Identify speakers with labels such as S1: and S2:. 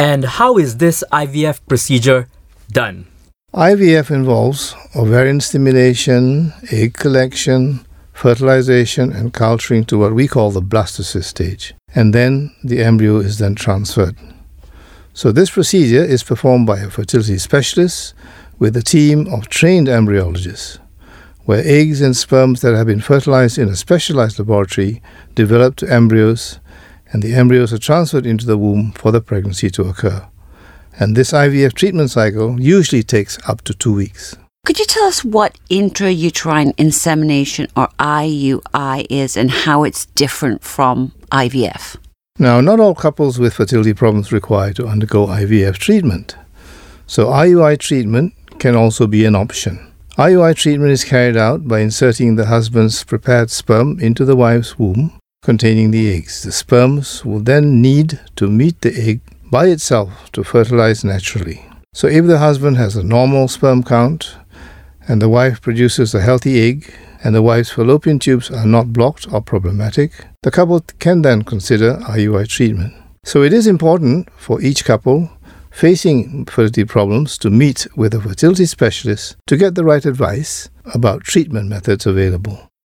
S1: And how is this IVF procedure done?
S2: IVF involves ovarian stimulation, egg collection, fertilization, and culturing to what we call the blastocyst stage. And then the embryo is then transferred. So, this procedure is performed by a fertility specialist with a team of trained embryologists, where eggs and sperms that have been fertilized in a specialized laboratory develop to embryos, and the embryos are transferred into the womb for the pregnancy to occur. And this IVF treatment cycle usually takes up to two weeks.
S3: Could you tell us what intrauterine insemination or IUI is and how it's different from IVF?
S2: Now, not all couples with fertility problems require to undergo IVF treatment. So, IUI treatment can also be an option. IUI treatment is carried out by inserting the husband's prepared sperm into the wife's womb containing the eggs. The sperms will then need to meet the egg by itself to fertilize naturally. So, if the husband has a normal sperm count and the wife produces a healthy egg and the wife's fallopian tubes are not blocked or problematic, the couple can then consider IUI treatment. So, it is important for each couple facing fertility problems to meet with a fertility specialist to get the right advice about treatment methods available.